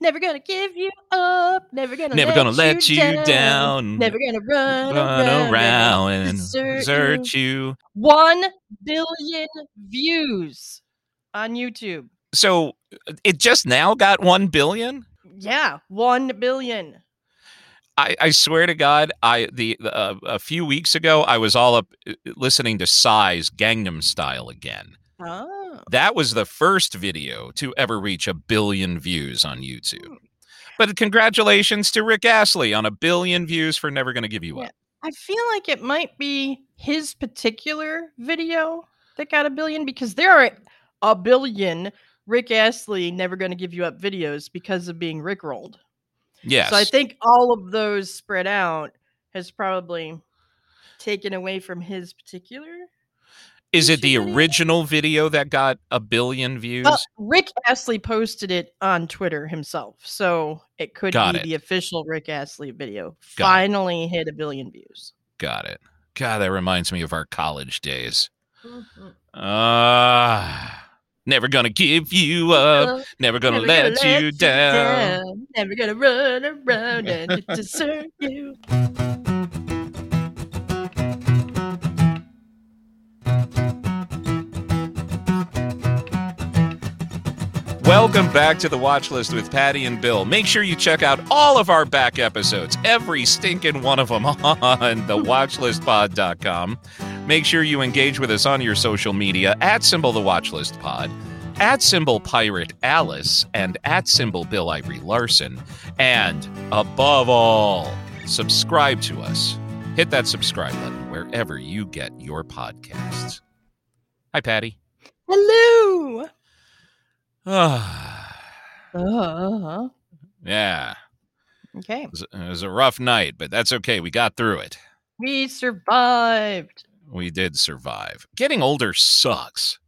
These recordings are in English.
Never gonna give you up. Never gonna Never let gonna let you down. down. Never gonna run, Run around, around and desert desert you. you. One billion views on YouTube. So it just now got 1 billion? Yeah, one billion. I, I swear to God, I the uh, a few weeks ago I was all up uh, listening to Psy's Gangnam Style again. Oh, Oh. That was the first video to ever reach a billion views on YouTube. Hmm. But congratulations to Rick Astley on a billion views for Never Gonna Give You Up. I feel like it might be his particular video that got a billion because there are a billion Rick Astley never gonna give you up videos because of being rickrolled. Yes. So I think all of those spread out has probably taken away from his particular. Is it the original video that got a billion views? Well, Rick Astley posted it on Twitter himself, so it could Got be it. the official Rick Astley video. Got it. Finally hit a billion views. Got it. God, that reminds me of our college days. Ah, never gonna give you up. Uh, Never gonna never let, gonna you down. down, Never gonna run around and desert you. Welcome back to the watch list with Pattie and Bill. Make sure you check out all of our back episodes, every stinking one of them on thewatchlistpod.com. Make sure you engage with us on your social media at symbol the watchlist pod, at symbol pirate Alice, and at symbol Bill Ivory Larson. And above all, subscribe to us. Hit that subscribe button wherever you get your podcasts. Hi, Pattie. Hello. Ah, Uh, yeah. okay, It was, it was a rough night, but that's okay. We got through it. we survived. We did survive. Getting older sucks.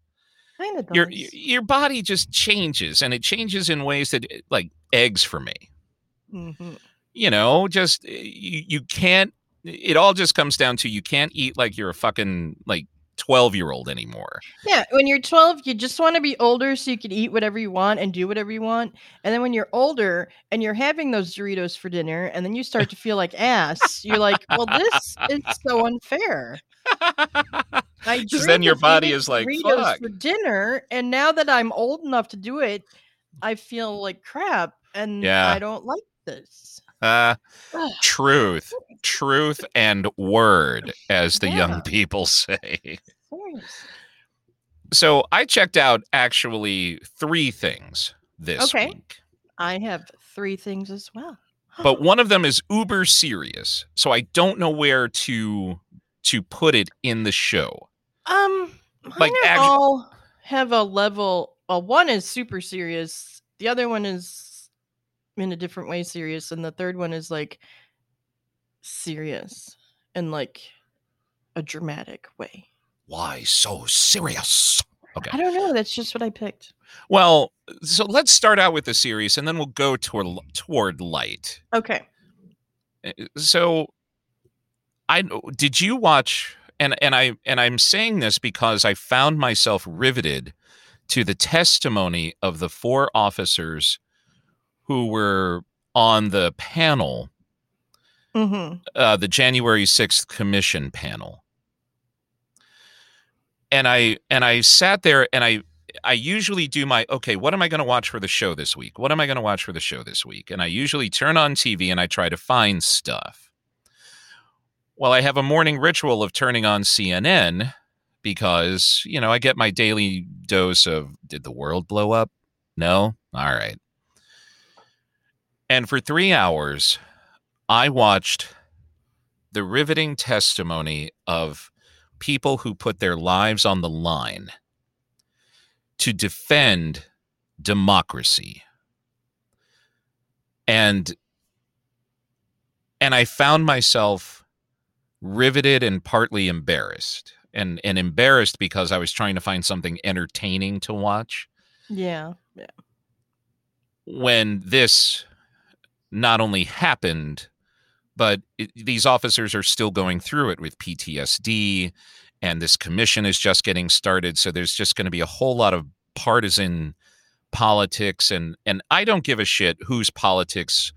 Kind of. Your your body just changes, and it changes in ways that, like eggs for me. Mhm. You know, just uh, you, you can't. It all just comes down to you can't eat like you're a fucking like twelve year old anymore. Yeah, when you're 12, you just want to be older so you can eat whatever you want and do whatever you want. And then when you're older and you're having those Doritos for dinner and then you start to feel like ass, you're like, well, this is so unfair. I Just then your body is like, Doritos "Fuck." for dinner, and now that I'm old enough to do it, I feel like crap, and Yeah. I don't like this. Uh, truth, truth, and word, as the Yeah. young people say. So I checked out actually three things this Okay. week, I have three things as well. but one of them is uber serious. So I don't know where to to put it in the show. Um, Like, all have a level. Well, one is super serious. The other one is in a different way serious, and the third one is like serious in like a dramatic way. Why so serious? Okay. I don't know. That's just what I picked. Well, so let's start out with the serious, and then we'll go toward toward light. Okay. Uh, So, I did you watch? And and I and I'm saying this because I found myself riveted to the testimony of the four officers who were on the panel, Mm-hmm. uh, the January sixth commission panel. And I and I sat there and I I usually do my okay, what am I going to watch for the show this week? What am I going to watch for the show this week? And I usually turn on TV and I try to find stuff. Well, I have a morning ritual of turning on CNN because, you know, I get my daily dose of did the world blow up? No? All right. And for 3 hours, I watched the riveting testimony of people who put their lives on the line to defend democracy. And and I found myself riveted and partly embarrassed. And and embarrassed because I was trying to find something entertaining to watch Yeah. Yeah. when this not only happened, but it, these officers are still going through it with PTSD, and this commission is just getting started. So there's just going to be a whole lot of partisan politics and and I don't give a shit whose politics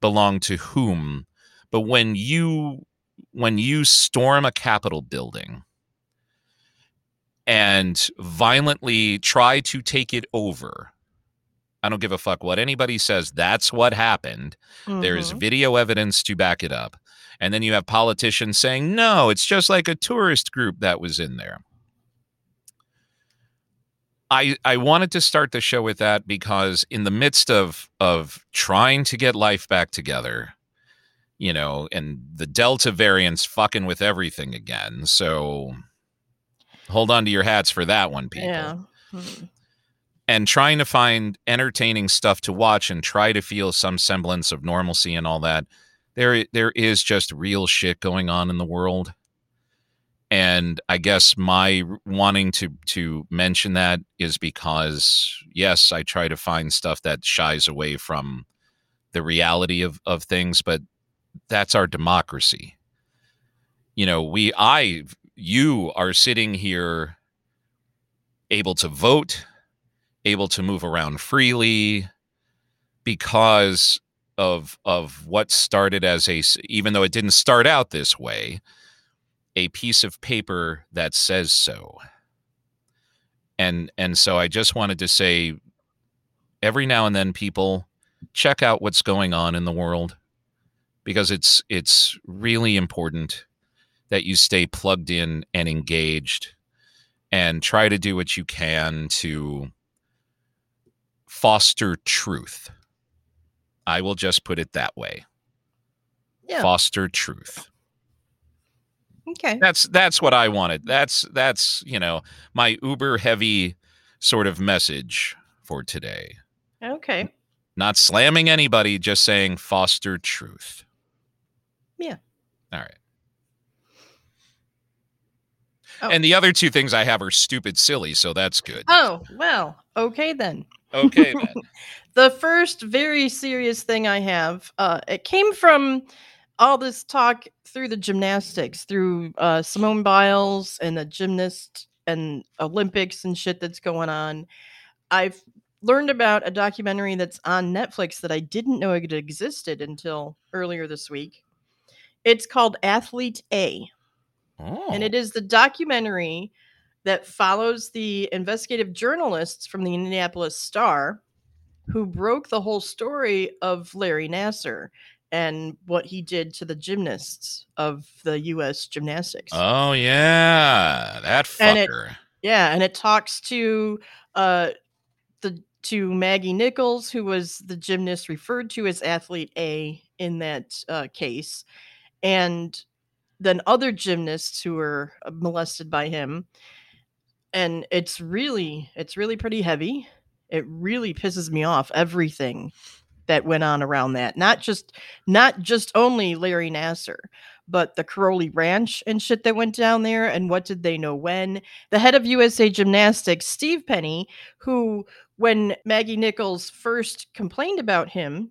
belong to whom, but when you when you storm a capitol building and violently try to take it over I don't give a fuck what anybody says. That's what happened. Mm-hmm. There's video evidence to back it up. And then you have politicians saying, no, it's just like a tourist group that was in there. I, I wanted to start the show with that because in the midst of of trying to get life back together, you know, and the Delta variant's fucking with everything again. So hold on to your hats for that one, people. Yeah. Hmm and trying to find entertaining stuff to watch and try to feel some semblance of normalcy and all that there there is just real shit going on in the world. And i guess my wanting to to mention that is because yes i try to find stuff that shies away from the reality of of things but that's our democracy. You know we i you are sitting here able to vote able to move around freely because of of what started as a even though it didn't start out this way a piece of paper that says so. And and so i just wanted to say every now and then people check out what's going on in the world because it's it's really important that you stay plugged in and engaged and try to do what you can to foster truth. I will just put it that way. Yeah. Foster truth. Okay. That's that's what I wanted. That's that's, you know, my uber heavy sort of message for today. Okay. Not slamming anybody, just saying foster truth. Yeah. All right. Oh. And the other two things I have are stupid silly, so that's good. Oh, well, okay then. Okay, then. the first very serious thing I have, uh, it came from all this talk through the gymnastics, through uh, Simone Biles and the gymnast and Olympics and shit that's going on. I've learned about a documentary that's on Netflix that I didn't know it existed until earlier this week. It's called Athlete A. Oh. And it is the documentary that follows the investigative journalists from the Indianapolis Star who broke the whole story of Larry Nassar and what he did to the gymnasts of the U.S. gymnastics. Oh yeah, that fucker. And it, yeah, and it talks to uh, the to Maggie Nichols, who was the gymnast referred to as Athlete A in that uh, case, and then other gymnasts who were uh, molested by him and it's really it's really pretty heavy. It really pisses me off everything that went on around that not just not just only larry nassar but the Karolyi ranch and shit that went down there and what did they know when? The head of usa gymnastics steve penny who when maggie nichols first complained about him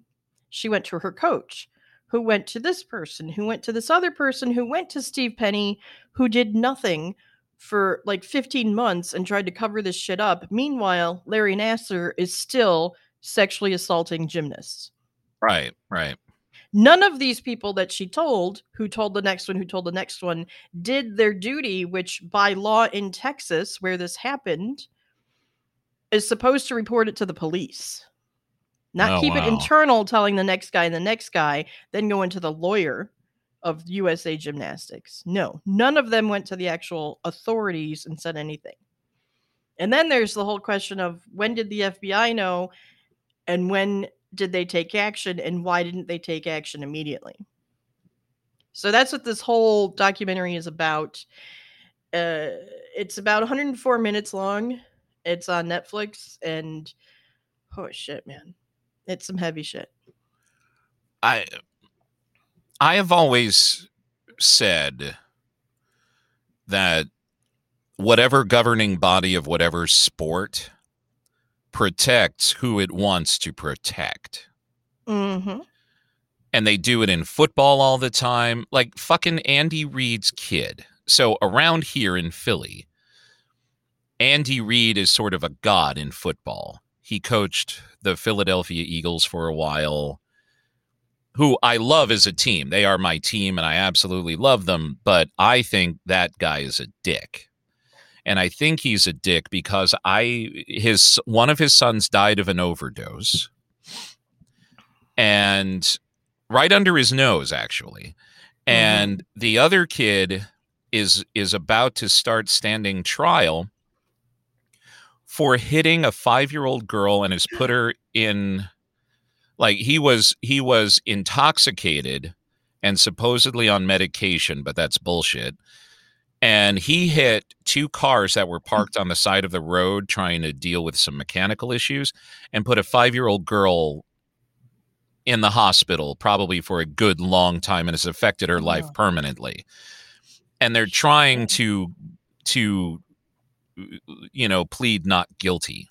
she went to her coach who went to this person who went to this other person who went to steve penny who did nothing for like 15 months and tried to cover this shit up. Meanwhile, Larry Nassar is still sexually assaulting gymnasts. Right, right. None of these people that she told, who told the next one, who told the next one, did their duty, which by law in Texas, where this happened, is supposed to report it to the police. Not oh, keep wow. it internal, telling the next guy and the next guy, then go into the lawyer of USA Gymnastics. No, none of them went to the actual authorities and said anything. And then there's the whole question of when did the FBI know and when did they take action and why didn't they take action immediately? So that's what this whole documentary is about. Uh, it's about 104 minutes long. It's on Netflix and oh shit, man. It's some heavy shit. I I have always said that whatever governing body of whatever sport protects who it wants to protect. Mm-hmm. And they do it in football all the time. Like fucking Andy Reid's kid. So around here in Philly, Andy Reid is sort of a god in football. he coached the Philadelphia Eagles for a while, who I love as a team. They are my team and I absolutely love them, but I think that guy is a dick. And I think he's a dick because I his one of his sons died of an overdose. And right under his nose actually. And mm-hmm. the other kid is is about to start standing trial for hitting a 5-year-old girl and has put her in like he was he was intoxicated and supposedly on medication, but that's bullshit. And he hit two cars that were parked on the side of the road trying to deal with some mechanical issues and put a 5-year-old girl in the hospital probably for a good long time and has affected her life permanently and they're trying to to you know plead not guilty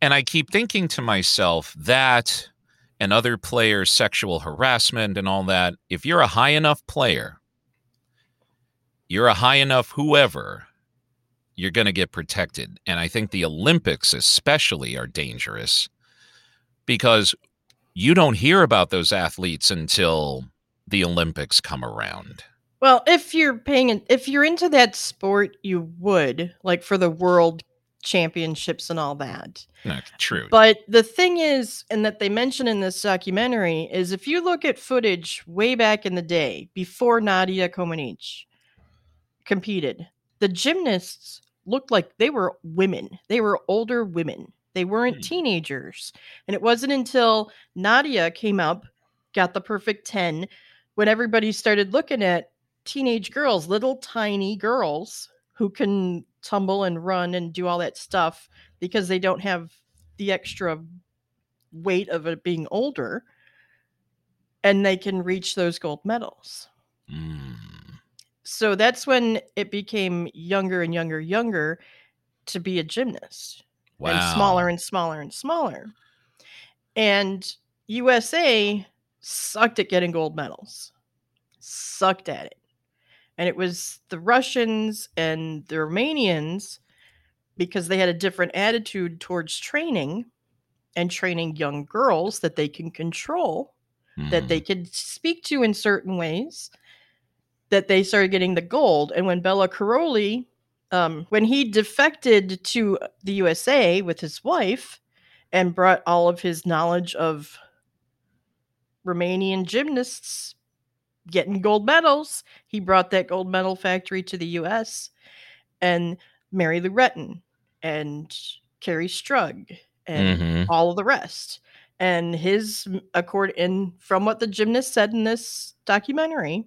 and i keep thinking to myself that and other players sexual harassment and all that if you're a high enough player you're a high enough whoever you're going to get protected and i think the olympics especially are dangerous because you don't hear about those athletes until the Olympics come around. Well, if you're paying, if you're into that sport, you would like for the world championships and all that. No, true. But the thing is, and that they mention in this documentary, is if you look at footage way back in the day before Nadia Comaneci competed, the gymnasts looked like they were women. They were older women. They weren't mm. teenagers. And it wasn't until Nadia came up, got the perfect 10, when everybody started looking at teenage girls, little tiny girls who can tumble and run and do all that stuff because they don't have the extra weight of it being older and they can reach those gold medals. Mm. So that's when it became younger and younger, younger to be a gymnast wow. and smaller and smaller and smaller. And USA sucked at getting gold medals, sucked at it. And it was the Russians and the Romanians because they had a different attitude towards training and training young girls that they can control, mm. that they mm-hmm. can speak to in certain ways, that they started getting the gold. And when Bela Karolyi, um, when he defected to the USA with his wife and brought all of his knowledge of Romanian gymnasts getting gold medals, he brought that gold medal factory to the US and Mary Lou Retton and Kerri Strug and mm-hmm. all of the rest. And his accord in from what the gymnast said in this documentary,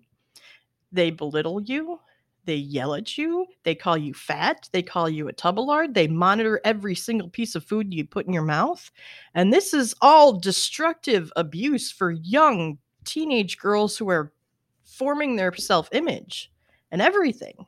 they belittle you, they yell at you. They call you fat. They call you a tubalard. They monitor every single piece of food you put in your mouth. And this is all destructive abuse for young teenage girls who are forming their self image and everything.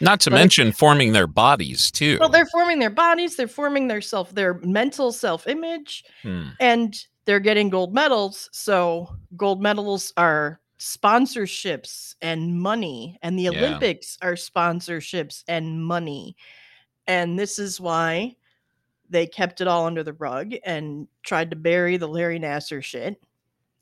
Not to but, mention forming their bodies too. Well, they're forming their bodies, they're forming their self, their mental self image, hmm. and they're getting gold medals. So, gold medals are sponsorships and money and the yeah. olympics are sponsorships and money and this is why they kept it all under the rug and tried to bury the larry nassar shit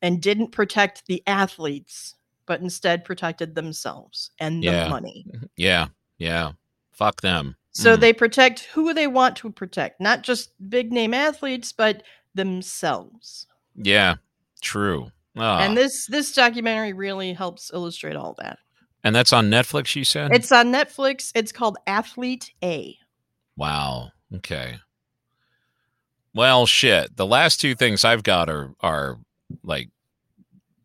and didn't protect the athletes but instead protected themselves and yeah. the money mm-hmm. yeah yeah fuck them so mm. they protect who they want to protect not just big name athletes but themselves yeah true Oh. And this this documentary really helps illustrate all that. And that's on Netflix, you said? It's on Netflix. It's called Athlete A. Wow. Okay. Well, shit. The last two things I've got are are like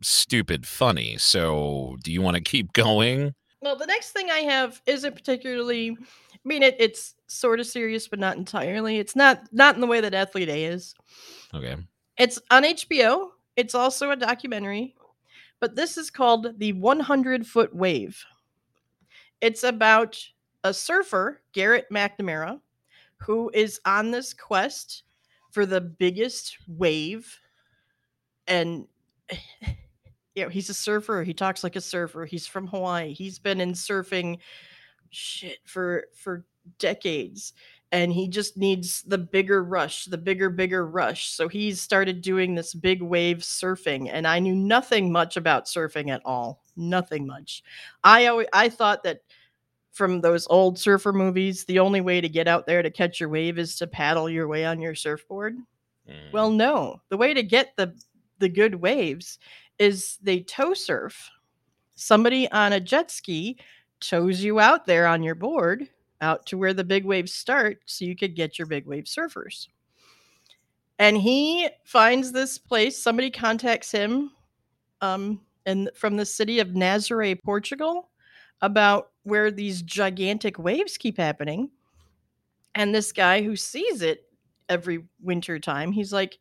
stupid funny. So, do you want to keep going? Well, the next thing I have isn't particularly I mean it, it's sort of serious but not entirely. It's not not in the way that Athlete A is. Okay. It's on HBO. It's also a documentary, but this is called The 100 Foot Wave. It's about a surfer, Garrett McNamara, who is on this quest for the biggest wave. And, you know, he's a surfer. He talks like a surfer. He's from Hawaii. He's been in surfing shit for for decades and he just needs the bigger rush, the bigger, bigger rush. So he's started doing this big wave surfing, and I knew nothing much about surfing at all. Nothing much. I always I thought that from those old surfer movies, the only way to get out there to catch your wave is to paddle your way on your surfboard. Mm. Well, no. The way to get the the good waves is they tow surf. Somebody on a jet ski tows you out there on your board out to where the big waves start so you could get your big wave surfers. And he finds this place, somebody contacts him um and from the city of Nazaré, Portugal about where these gigantic waves keep happening. And this guy who sees it every winter time, he's like,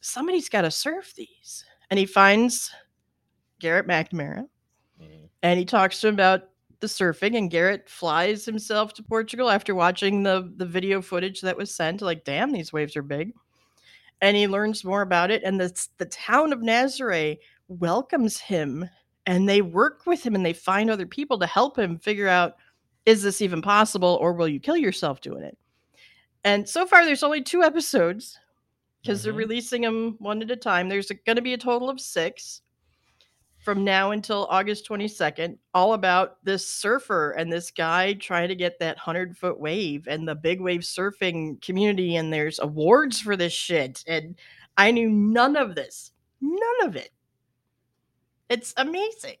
somebody's got to surf these. And he finds Garrett McNamara Mhm. and he talks to him about the surfing. And Garrett flies himself to Portugal after watching the, the video footage that was sent. Like, damn, these waves are big. And he learns more about it. And the, the town of Nazaré welcomes him and they work with him and they find other people to help him figure out is this even possible or will you kill yourself doing it? And so far, there's only two episodes because they're Mhm. releasing them one at a time. There's going to be a total of six from now until August 22nd, all about this surfer and this guy trying to get that 100 foot wave and the big wave surfing community. And there's awards for this shit. And I knew none of this, none of it. It's amazing.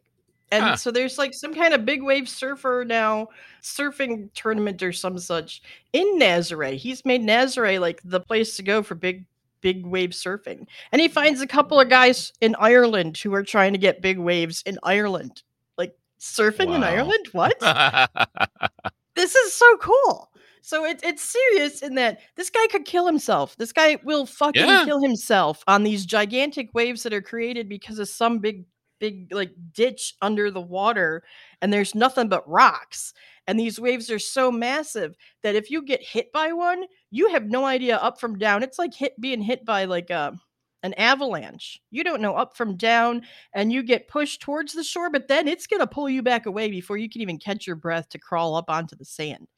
And Huh. so there's like some kind of big wave surfer now, surfing tournament or some such in Nazaré. He's made Nazaré like the place to go for big big wave surfing. And he finds a couple of guys in Ireland who are trying to get big waves in Ireland. Like surfing in Ireland? What? this is so cool. So it, it's serious in that this guy could kill himself. This guy will fucking Yeah. kill himself on these gigantic waves that are created because of some big, big like ditch under the water, and there's nothing but rocks. And these waves are so massive that if you get hit by one, you have no idea up from down. It's like hit being hit by like a an avalanche. You don't know up from down, and you get pushed towards the shore, but then it's gonna pull you back away before you can even catch your breath to crawl up onto the sand.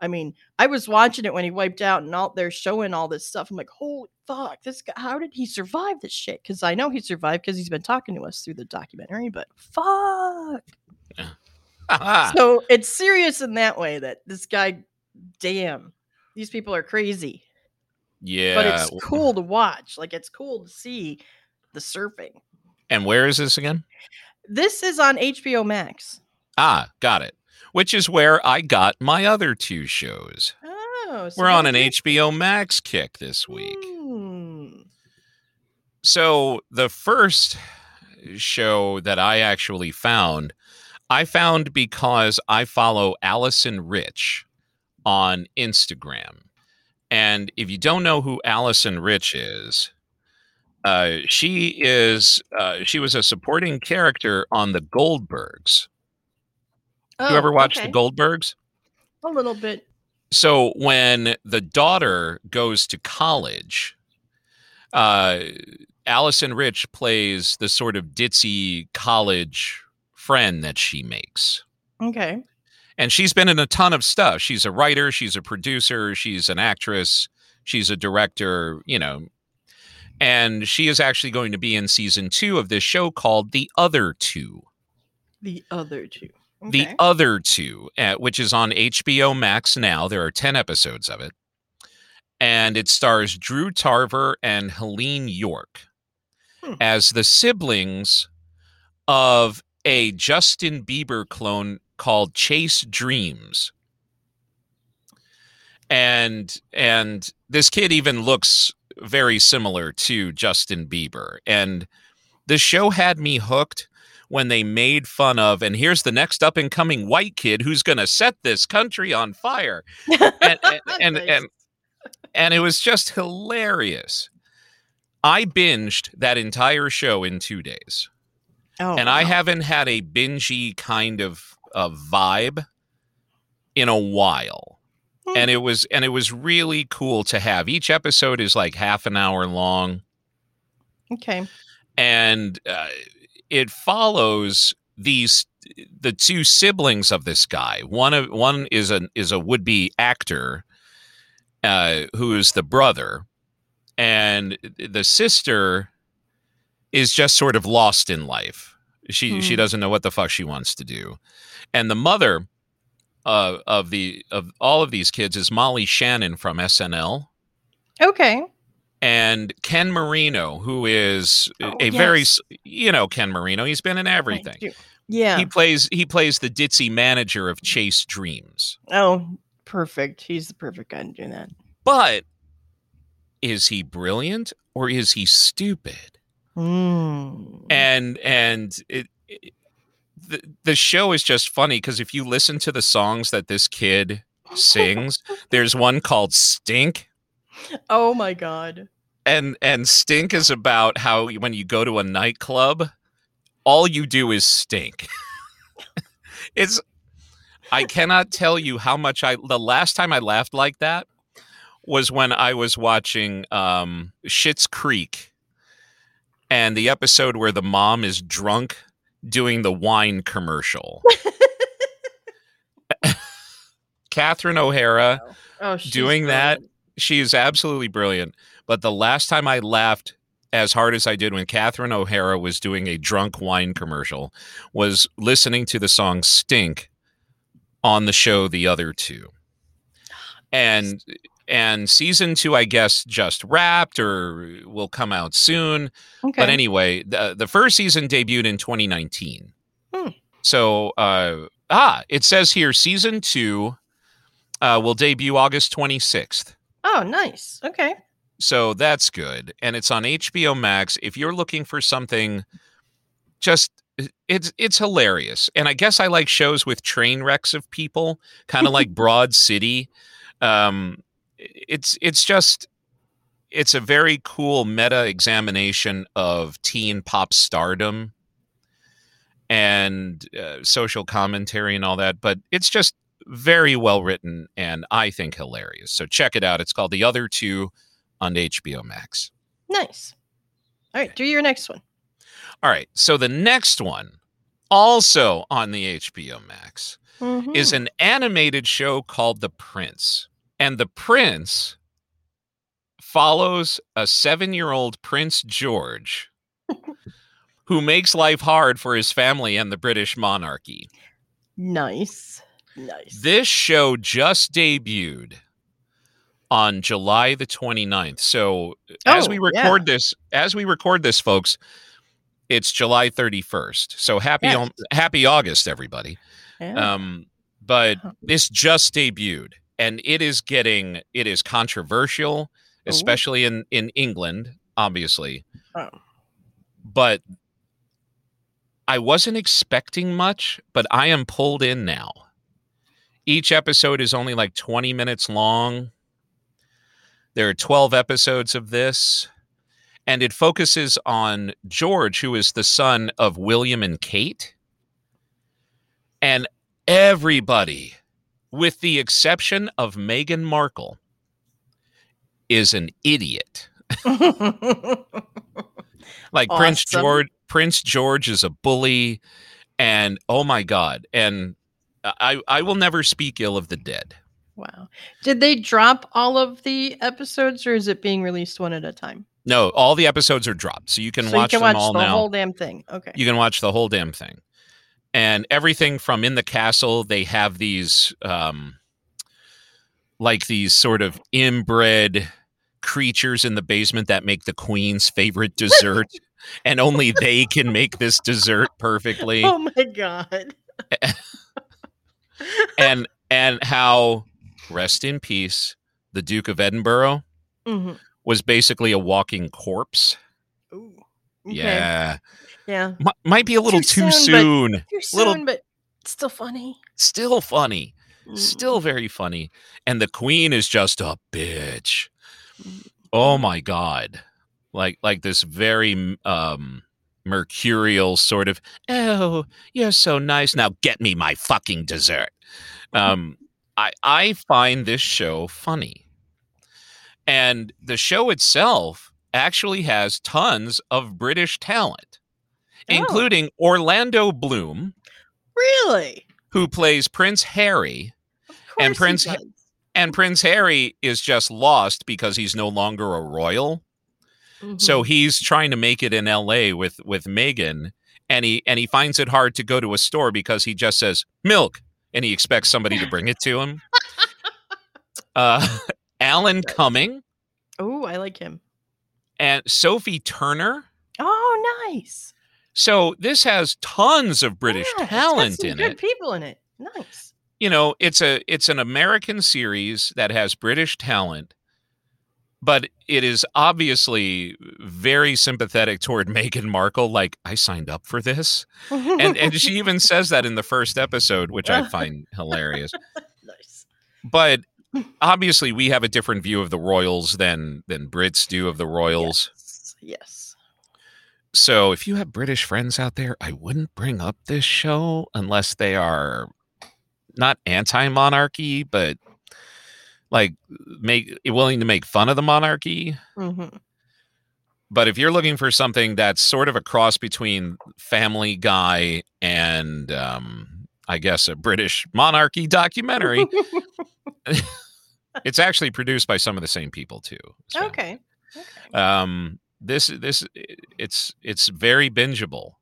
I mean, I was watching it when he wiped out, and all they're showing all this stuff. I'm like, holy fuck, this guy! How did he survive this shit? Because I know he survived because he's been talking to us through the documentary. But fuck, Yeah. so it's serious in that way that this guy, damn, these people are crazy. yeah. But it's cool to watch. Like it's cool to see the surfing. And where is this again? This is on HBO Max. Ah, got it. Which is where I got my other two shows. Oh, so We're on an? HBO Max kick this week. Hmm. So the first show that I actually found, I found because I follow Alison Rich on Instagram. And if you don't know who Alison Rich is, uh, she is uh, she was a supporting character on the Goldbergs. Oh, you ever watched okay. the Goldbergs? A little bit. so when the daughter goes to college uh alison rich plays the sort of ditzy college friend that she makes Okay. and she's been in a ton of stuff she's a writer she's a producer she's an actress she's a director you know and she is actually going to be in season two of this show called the other two The other two. The other two, uh, which is on HBO Max now. There are 10 episodes of it. And it stars Drew Tarver and Heléne Yorke Hmm. as the siblings of a Justin Bieber clone called Chase Dreams. And and this kid even looks very similar to Justin Bieber. And the show had me hooked when they made fun of, and here's the next up and coming white kid who's going to set this country on fire. And, and, and, Nice. and, and it was just hilarious. I binged that entire show in two days, oh, and I haven't had a bingey kind of, of vibe in a while. Hmm. And it was and it was really cool to have. Each episode is like half an hour long Okay. and uh, it follows these the two siblings of this guy. One of one is a is a would be actor uh, who is the brother, and the sister is just sort of lost in life. She she Hmm. doesn't know what the fuck she wants to do, and the mother uh, of the of all of these kids is Molly Shannon from SNL Okay. And Ken Marino, who is Oh, a very yes. s- you know Ken Marino. He's been in everything. Yeah. He plays he plays the ditzy manager of Chase Dreams. oh, perfect. He's the perfect guy to do that. But is he brilliant or is he stupid? Mm. And and it, it- the the show is just funny because if you listen to the songs that this kid sings, there's one called Stink. Oh my god. and and stink is about how when you go to a nightclub all you do is stink it's i cannot tell you how much i the last time i laughed like that was when i was watching um Schitt's creek and the episode where the mom is drunk doing the wine commercial catherine o'hara Oh, doing that. She is absolutely brilliant. But the last time I laughed as hard as I did when Catherine O'Hara was doing a drunk wine commercial was listening to the song Stink on the show The Other Two. And and season two, I guess, just wrapped or will come out soon. Okay. But anyway, the, the first season debuted in 2019. Hmm. So, uh, ah, it says here season two uh, will debut August 26th. Oh, nice. Okay. So that's good. And it's on HBO Max. If you're looking for something just it's it's hilarious. And I guess I like shows with train wrecks of people, kind of like Broad City. Um it's it's just it's a very cool meta examination of teen pop stardom and uh, social commentary and all that, but it's just very well written and I think hilarious. So check it out. It's called The Other Two on HBO Max. Nice. All right, do your next one. All right. So the next one, also on the HBO Max, is Mhm. an animated show called The Prince. And The Prince follows a seven year old Prince George who makes life hard for his family and the British monarchy. nice. Nice. This show just debuted on July the 29th. So as Oh, we yeah. record this, as we record this, folks, it's July 31st. So happy Yes. happy August, everybody. Yeah. Um, but Huh. this just debuted and it is getting it is controversial, Ooh. especially in in England, obviously. Oh. But I wasn't expecting much, but I am pulled in now. Each episode is only like 20 minutes long. There are 12 episodes of this, and it focuses on George, who is the son of William and Kate. And everybody, with the exception of Meghan Markle, is an idiot. Like Prince George, Prince George is a bully, and oh my god! And I I will never speak ill of the dead. wow. Did they drop all of the episodes or is it being released one at a time? No, all the episodes are dropped, so you can so watch you can them watch all the now. whole damn thing. Okay. you can watch the whole damn thing, and everything from in the castle. They have these um, like these sort of inbred creatures in the basement that make the queen's favorite dessert, and only they can make this dessert perfectly. oh my god. and and how rest in peace the duke of edinburgh hmm was basically a walking corpse Ooh. Okay. yeah Yeah. M- might be a little Too too, soon, but- soon, Too soon, Little- but still funny. still funny Mm. still very funny and the queen is just a bitch Mm. oh my god like like this very um mercurial sort of oh you're so nice now get me my fucking dessert um i i find this show funny and the show itself actually has tons of british talent Oh. including orlando bloom Really? who plays prince harry Of And Prince- and Prince Harry is just lost because he's no longer a royal. So Mhm. he's trying to make it in LA with with Meghan and he and he finds it hard to go to a store because he just says milk and he expects somebody to bring it to him. Uh Alan Cumming oh, I like him. and Sophie Turner. Oh, nice. So this has tons of British Yeah, talent in good it. people in it. Nice. You know, it's a it's an American series that has British talent, but it is obviously very sympathetic toward Meghan Markle. Like, I signed up for this. And and she even says that in the first episode, which I find hilarious. nice. But obviously we have a different view of the royals than than Brits do of the royals. Yes. yes. So if you have British friends out there, I wouldn't bring up this show unless they are not anti-monarchy, but like make willing to make fun of the monarchy. hmm But if you're looking for something that's sort of a cross between Family Guy and um, I guess a British monarchy documentary, it's actually produced by some of the same people too. So, okay. Um, this this it's it's very bingeable.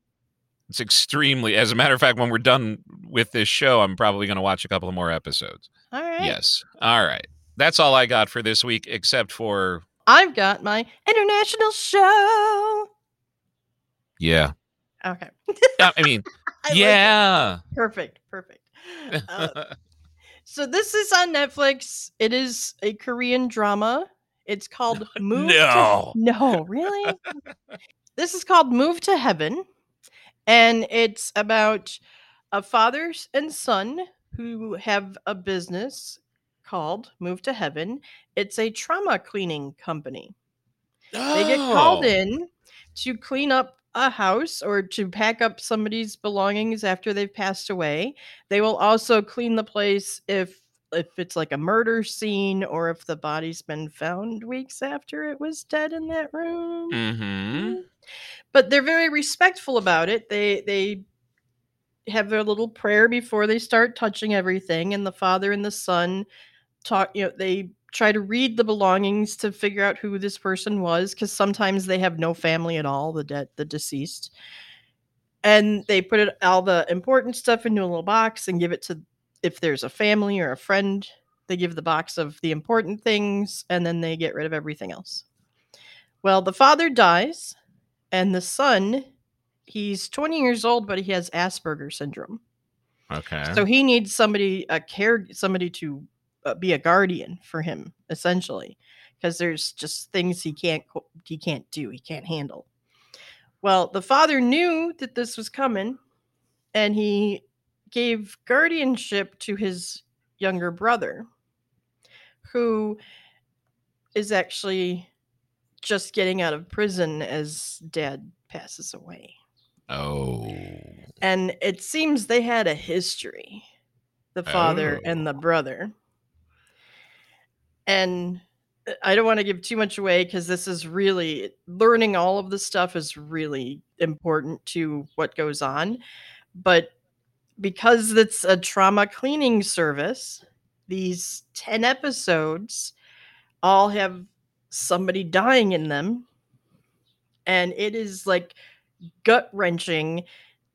It's extremely. As a matter of fact, when we're done with this show, I'm probably going to watch a couple of more episodes. All right. Yes. All right. That's all I got for this week, except for I've got my international show. yeah. Okay. I mean, I like yeah. Perfect. Perfect. Uh, so this is on Netflix. It is a Korean drama. It's called Move. No. To, no, really. this is called Move to Heaven, and it's about a father and son who have a business called Move to Heaven. It's a trauma cleaning company. They get called Oh. in to clean up a house or to pack up somebody's belongings after they've passed away. They will also clean the place if if it's like a murder scene or if the body's been found weeks after it was dead in that room. Mm-hmm. But they're very respectful about it. They they have their little prayer before they start touching everything and the father and the son talk you know they try to read the belongings to figure out who this person was because sometimes they have no family at all the dead the deceased. And they put it all the important stuff into a little box and give it to if there's a family or a friend they give the box of the important things and then they get rid of everything else. Well the father dies and the son he's 20 years old but he has asperger syndrome. Okay. so he needs somebody a care somebody to Uh, be a guardian for him essentially because there's just things he can't he can't do he can't handle well the father knew that this was coming and he gave guardianship to his younger brother who is actually just getting out of prison as dad passes away oh. and it seems they had a history the father Oh. and the oh. brother and uh, i don't want to give too much away because this is really learning all of this stuff is really important to what goes on but because it's a trauma cleaning service these 10 episodes all have somebody dying in them and it is like gut wrenching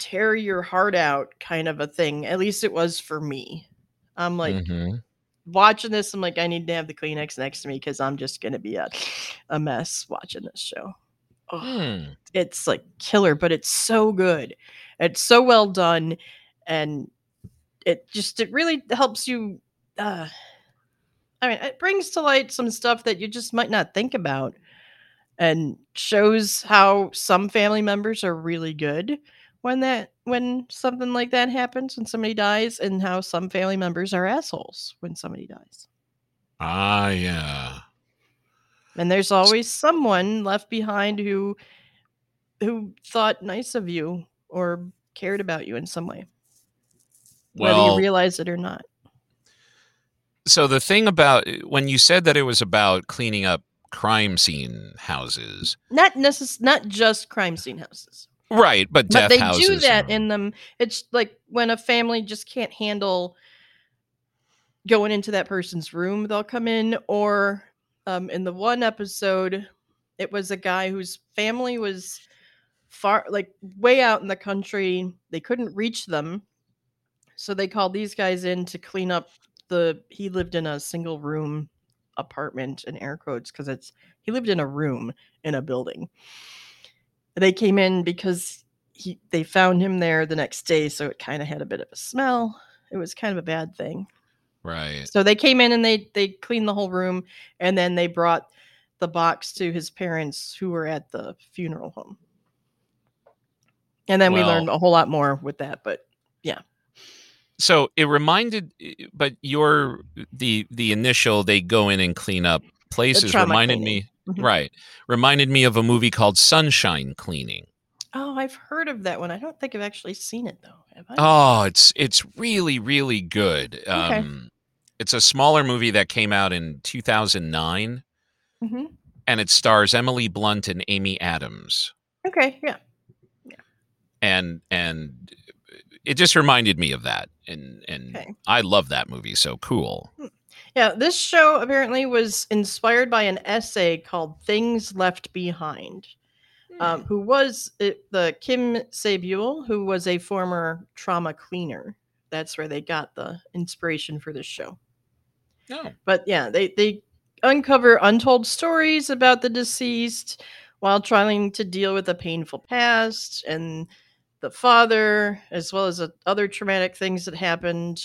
tear your heart out kind of a thing. At least it was for me. I'm like Mhm. Watching this. I'm like, I need to have the Kleenex next to me because I'm just gonna be a, a mess watching this show. Oh, Hmm. it's like killer, but it's so good. It's so well done, and it just it really helps you. Uh, I mean, it brings to light some stuff that you just might not think about, and shows how some family members are really good when that when something like that happens when somebody dies, and how some family members are assholes when somebody dies. Ah, yeah. And there's always someone left behind who who thought nice of you or cared about you in some way, whether you realize it or not. so the thing about when you said that it was about cleaning up crime scene houses, Not necess- not just crime scene houses. Right? But death but they do that and- in them. It's like when a family just can't handle going into that person's room they'll come in or um, in the one episode it was a guy whose family was far like way out in the country they couldn't reach them so they called these guys in to clean up the he lived in a single room apartment in air quotes because it's he lived in a room in a building they came in because he they found him there the next day so it kind of had a bit of a smell it was kind of a bad thing Right. so they came in and they they cleaned the whole room and then they brought the box to his parents who were at the funeral home and then we learned a whole lot more with that but yeah. So it reminded, but your the the initial they go in and clean up places reminded cleaning. me Mhm. right reminded me of a movie called Sunshine Cleaning. oh i've heard of that one i don't think i've actually seen it though have i Oh, it's it's really really good. Um, it's a smaller movie that came out in 2009, hmm and it stars Emily Blunt and Amy Adams, okay yeah yeah. and and it just reminded me of that, and and Okay. I love that movie. So cool. Yeah, this show apparently was inspired by an essay called "Things Left Behind," um, who was it, the Kim Sae-byul, who was a former trauma cleaner. That's where they got the inspiration for this show. No. But yeah, they they uncover untold stories about the deceased while trying to deal with a painful past and the father, as well as uh, other traumatic things that happened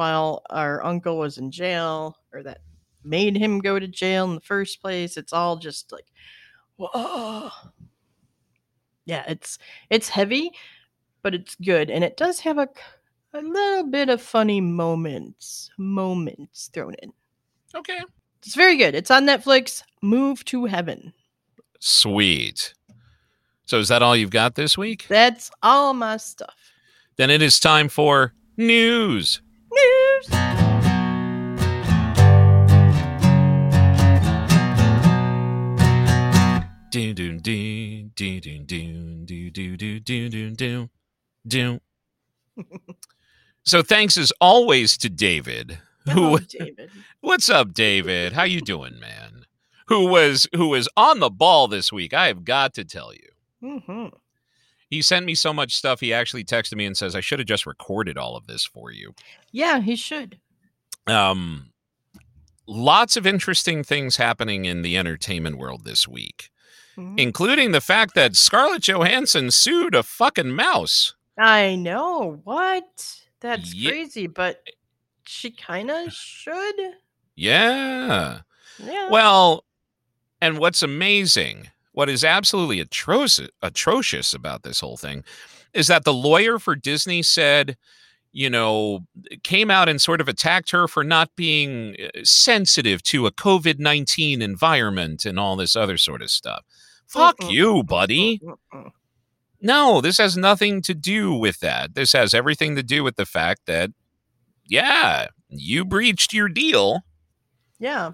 while our uncle was in jail or that made him go to jail in the first place. It's all just like, whoa. Yeah, it's it's heavy, but it's good, and it does have a a little bit of funny moments moments thrown in. Okay. It's very good. It's on Netflix. Move to Heaven. Sweet. So is that all you've got this week? That's all my stuff. Then it is time for news. News. Do do do do do do do do do do do do. So thanks as always to David. Who Oh, David. What's up, David? How you doing, man? Who was who was on the ball this week? I have got to tell you. hmm He sent me so much stuff. He actually texted me and says I should have just recorded all of this for you. Yeah, he should. Um, lots of interesting things happening in the entertainment world this week, Mhm. including the fact that Scarlett Johansson sued a fucking mouse. I know. What? That's crazy, but she kind of should. Yeah. Yeah. Well, and what's amazing, what is absolutely atrocious, atrocious about this whole thing is that the lawyer for Disney said, you know, came out and sort of attacked her for not being uh, sensitive to a COVID 19 environment and all this other sort of stuff. Fuck Mm-mm. you, buddy. Mm-mm. No, this has nothing to do with that. This has everything to do with the fact that, yeah, you breached your deal Yeah.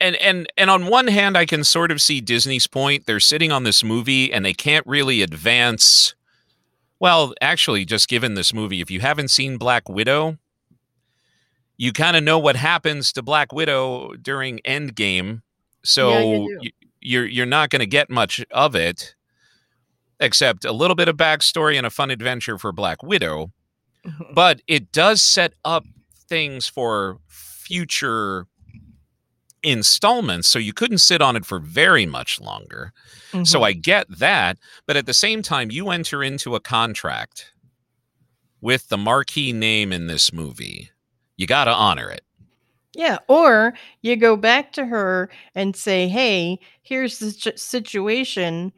And and and on one hand i can sort of see disney's point. They're sitting on this movie and they can't really advance. Well actually just given this movie if you haven't seen black widow you kind of know what happens to black widow during endgame. So Yeah, you you're you're not going to get much of it except a little bit of backstory and a fun adventure for black widow. But it does set up things for future installments so you couldn't sit on it for very much longer so Mhm. i get that but at the same time you enter into a contract with the marquee name in this movie you got to honor it Yeah, or you go back to her and say, "Hey, here's the situation.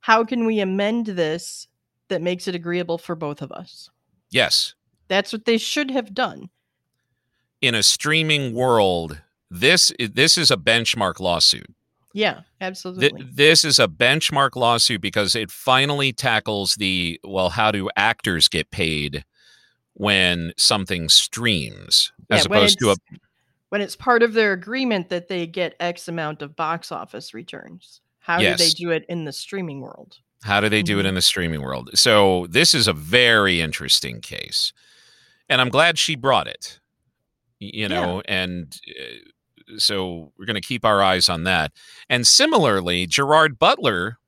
How can we amend this that makes it agreeable for both of us?" yes That's what they should have done. in a streaming world this this is a benchmark lawsuit Yeah, Th- absolutely. this is a benchmark lawsuit because it finally tackles the well how do actors get paid when something streams as Yeah, when opposed to a when it's part of their agreement that they get X amount of box office returns. How do they do it in the streaming world? how do they do it Mhm. in the streaming world so this is a very interesting case and i'm glad she brought it you know, and uh, so we're going to keep our eyes on that. And similarly, Gerard Butler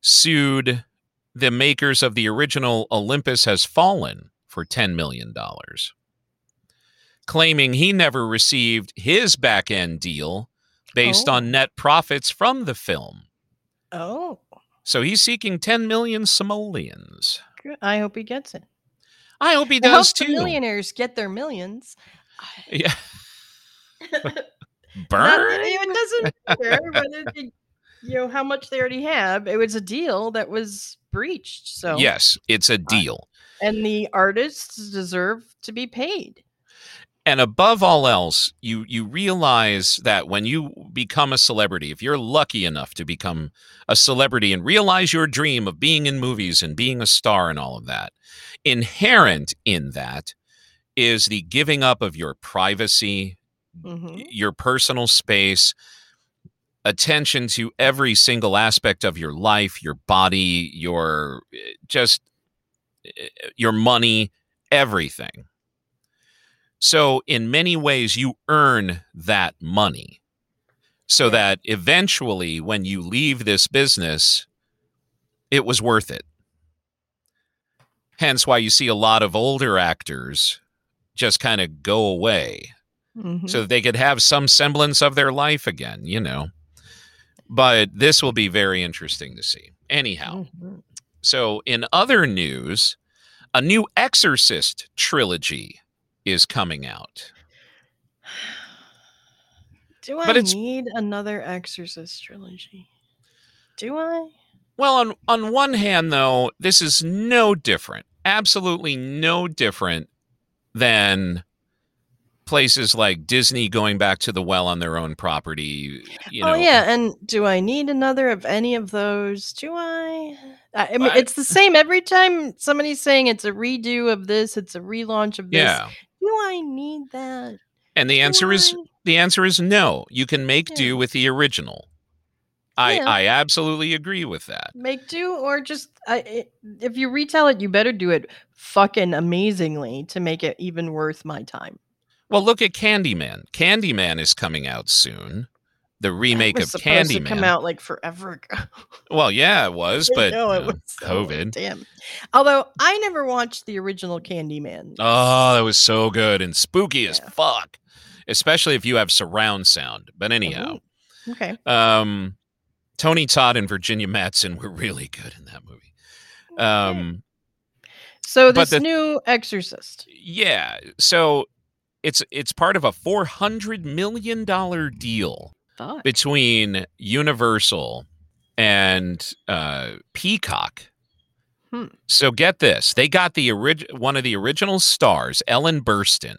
sued the makers of the original Olympus Has Fallen for $10 million, claiming he never received his back end deal based Oh. on net profits from the film. Oh, So he's seeking 10 million simoleons. I hope he gets it. I hope he I hope does too. millionaires get their millions. Yeah. Burn. it doesn't matter whether they, you know how much they already have. It was a deal that was breached. So Yes, it's a uh, deal. and the artists deserve to be paid. and above all else you you realize that when you become a celebrity if you're lucky enough to become a celebrity and realize your dream of being in movies and being a star and all of that inherent in that is the giving up of your privacy Mhm. your personal space attention to every single aspect of your life your body your eh, just eh, your money everything. So in many ways you earn that money so that eventually when you leave this business it was worth it. Hence why you see a lot of older actors just kind of go away Mhm. so that they could have some semblance of their life again, you know. But this will be very interesting to see. Anyhow, Mhm. so in other news, a new Exorcist trilogy is coming out. Do I need another Exorcist trilogy? Do I? Well, on on one hand though, this is no different. Absolutely no different than places like Disney going back to the well on their own property, you oh, know. oh yeah, and do I need another of any of those? Do I? I I mean, I- it's the same every time somebody's saying it's a redo of this, it's a relaunch of this. Yeah. Do I need that? And the Do answer is The answer is no. You can make Yeah. do with the original. I Yeah. I absolutely agree with that. make do or just I, if you retell it, you better do it fucking amazingly to make it even worth my time. Well, look at Candyman. Candyman is coming out soon. The remake of Candyman come out like forever ago. Well, yeah, it was, but know, it uh, was so- COVID. damn. Although I never watched the original Candyman. Oh, that was so good and spooky as fuck. Especially if you have surround sound. But anyhow, Oh, okay. um Tony Todd and Virginia Madsen were really good in that movie. Okay. Um so this the- new Exorcist. yeah, so it's it's part of a 400 million dollar deal Fuck. between Universal and uh, Peacock. Hmm. So get this: they got the orig- one of the original stars, Ellen Burstyn.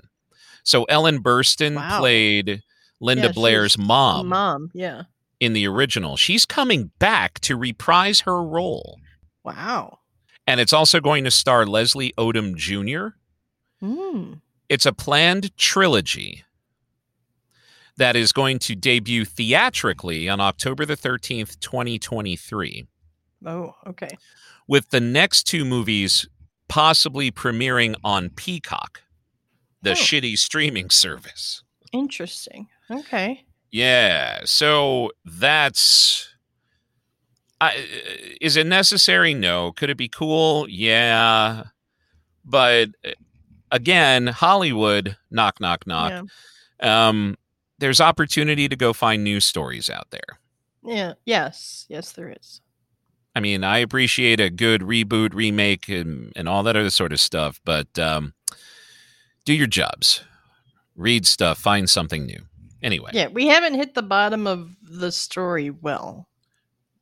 So Ellen Burstyn Wow. played Linda Yeah, Blair's mom Mom, yeah. in the original. She's coming back to reprise her role, Wow. and it's also going to star Leslie Odom Jr. Mm. It's a planned trilogy that is going to debut theatrically on October the 13th, 2023, Oh, okay. with the next two movies possibly premiering on Peacock, the Oh. shitty streaming service. Interesting. Okay. Yeah, so that's. I, is it necessary? No. Could it be cool? Yeah. But again, Hollywood, knock, knock, knock. Yeah. um, there's opportunity to go find news stories out there. Yeah. Yes. Yes, there is. I mean, I appreciate a good reboot, remake, and, and all that other sort of stuff, but um, do your jobs, read stuff, find something new. Anyway, Yeah, we haven't hit the bottom of the story well.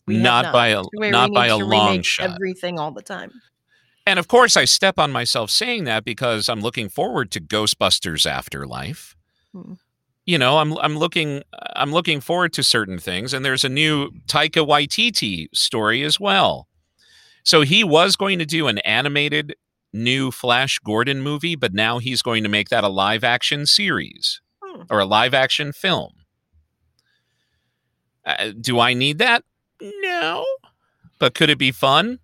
We have not, by a to where we not by a long shot. Everything all the time. And of course, I step on myself saying that because I'm looking forward to Ghostbusters Afterlife. Hmm. You know, I'm I'm looking I'm looking forward to certain things, and there's a new Taika Waititi story as well. So he was going to do an animated new Flash Gordon movie, but now he's going to make that a live action series Hmm. or a live action film. Uh, do I need that? No. But could it be fun?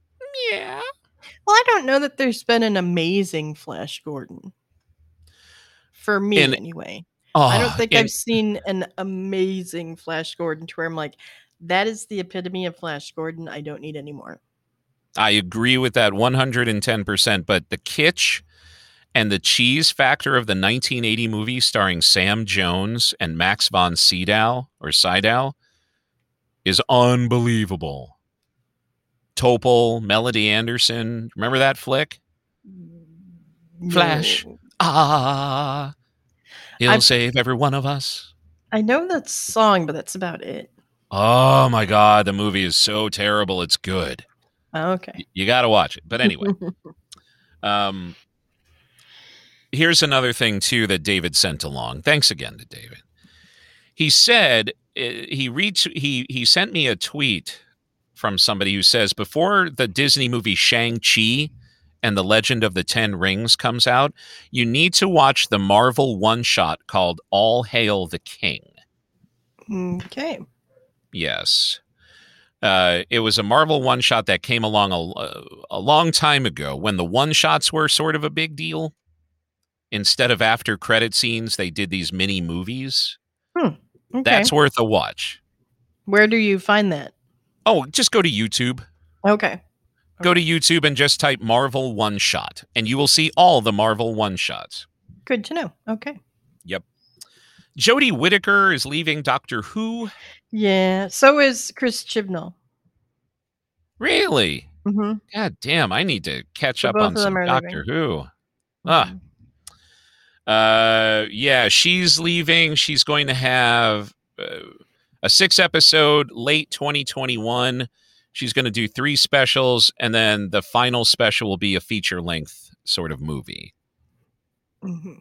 Yeah. Well, I don't know that there's been an amazing Flash Gordon. for me And- anyway. Oh, I don't ah, think and- I've seen an amazing Flash Gordon to where I'm like, that is the epitome of Flash Gordon. I don't need any more. I agree with that 110%. But the kitsch and the cheese factor of the 1980 movie starring Sam Jones and Max von Sydow or Sydow is unbelievable. Topol, Melody Anderson. Remember that flick? Flash. No. Ah, he'll I've- save every one of us. I know that song, but that's about it. Oh my God, the movie is so terrible. It's good. Okay. Y- You got to watch it. But anyway, um, here's another thing too that David sent along. Thanks again to David. He said uh, he reached he he sent me a tweet from somebody who says before the Disney movie Shang Chi and the Legend of the Ten Rings comes out, you need to watch the Marvel one shot called All Hail the King. okay. Yes. Uh, it was a Marvel one shot that came along a, a long time ago when the one shots were sort of a big deal. Instead of after credit scenes, they did these mini movies. Okay. That's worth a watch. Where do you find that? Oh, just go to YouTube. Okay. Go to YouTube and just type Marvel one shot, and you will see all the Marvel one shots. Good to know. Okay. Yep. Jodie Whittaker is leaving Doctor Who. Yeah. So is Chris Chibnall. Really? hmm God damn! I need to catch So up on some Doctor leaving. Who. Ah. Uh, yeah, she's leaving. She's going to have uh, a six episode late 2021. She's going to do three specials, and then the final special will be a feature length sort of movie. hmm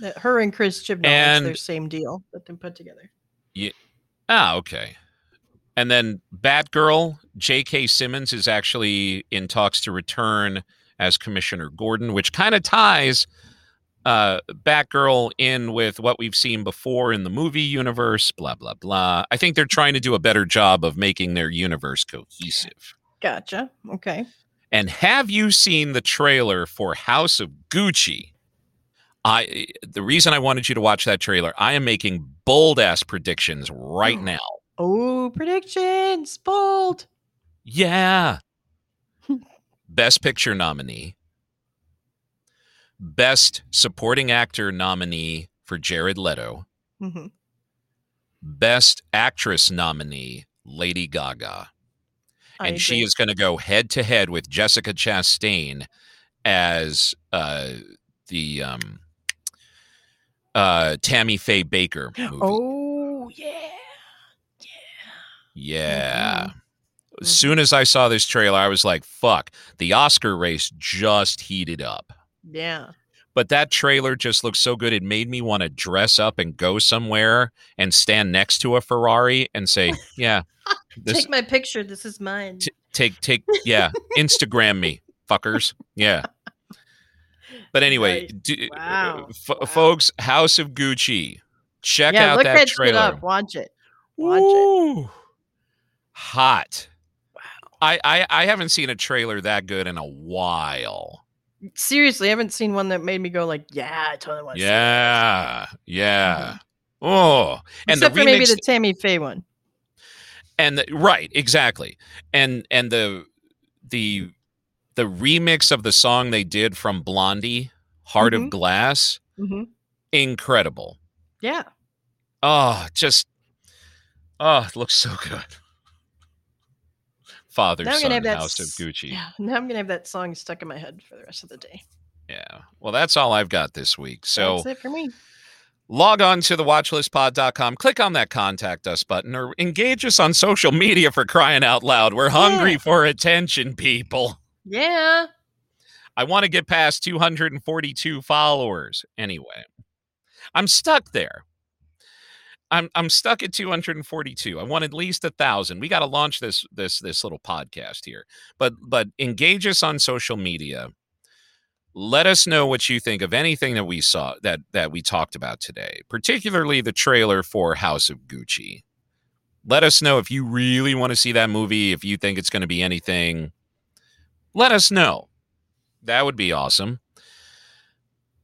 That her and Chris Chibnall, And- their same deal that they put together. Yeah. Ah, okay. And then Batgirl, J.K. Simmons is actually in talks to return as Commissioner Gordon, which kind of ties uh, Batgirl in with what we've seen before in the movie universe, blah, blah, blah. I think they're trying to do a better job of making their universe cohesive. Gotcha. Okay. And have you seen the trailer for House of Gucci? I the reason I wanted you to watch that trailer, I am making bold ass predictions right now. Oh, predictions. Bold. Yeah. Best Picture nominee. Best Supporting Actor nominee for Jared Leto. hmm Best Actress nominee, Lady Gaga. I And she is going to go head to head with Jessica Chastain as uh, the um, uh, Tammy Faye Bakker movie. Oh, yeah. Yeah. Mhm. As soon as I saw this trailer, I was like, fuck, the Oscar race just heated up. Yeah. But that trailer just looks so good. It made me want to dress up and go somewhere and stand next to a Ferrari and say, yeah, this, Take my picture. This is mine. t- take, take, yeah, Instagram me, fuckers. Yeah. But anyway, Nice. d- Wow. f- Wow. folks, House of Gucci. Check yeah, out look that that trailer. up. Watch it. Watch it. Hot. Wow. I, I I haven't seen a trailer that good in a while. Seriously, I haven't seen one that made me go like, "Yeah, I totally want to." Yeah, yeah. Oh, and Except for maybe the Tammy Faye one. and the, right, exactly, and and the the the remix of the song they did from Blondie, "Heart of Mhm. Glass," hmm incredible. Yeah. Oh, just oh, it looks so good. Father son gonna have that of Gucci. Yeah. Now I'm gonna have that song stuck in my head for the rest of the day. Yeah. Well, that's all I've got this week. So That's it for me. log on to the watchlistpod.com, click on that contact us button, or engage us on social media for crying out loud. We're hungry Yeah. for attention, people. Yeah. I want to get past 242 followers. Anyway, I'm stuck there. I'm I'm stuck at 242. I want at least a thousand. We got to launch this this this little podcast here. But but engage us on social media. Let us know what you think of anything that we saw that that we talked about today, particularly the trailer for House of Gucci. Let us know if you really want to see that movie, if you think it's going to be anything. Let us know. That would be awesome.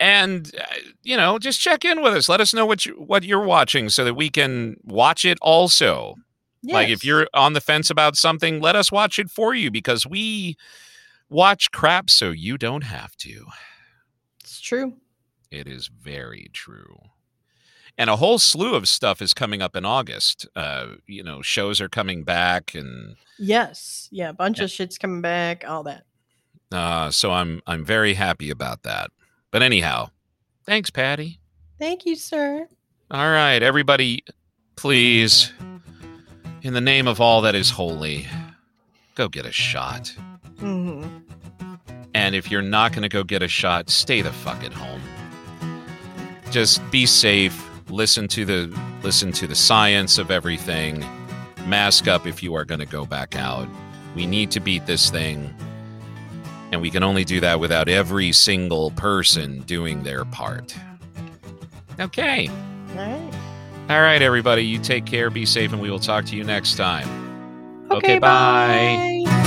And uh, you know, just check in with us. Let us know what you what you're watching so that we can watch it also. Like if you're on the fence about something, let us watch it for you because we watch crap so you don't have to. it's true. It is very true. And a whole slew of stuff is coming up in August. Uh, you know, shows are coming back and Yes. Yeah. A bunch Yeah. of shit's coming back. All that. uh, so I'm I'm very happy about that. But anyhow, thanks, Pattie. Thank you, sir. All right, everybody, please, in the name of all that is holy, go get a shot. hmm And if you're not going to go get a shot, stay the fuck at home. Just be safe. Listen to the listen to the science of everything. Mask up if you are going to go back out. We need to beat this thing. And we can only do that without every single person doing their part. Okay. All right. All right, everybody. You take care, be safe, and we will talk to you next time. Okay. Okay, bye. bye.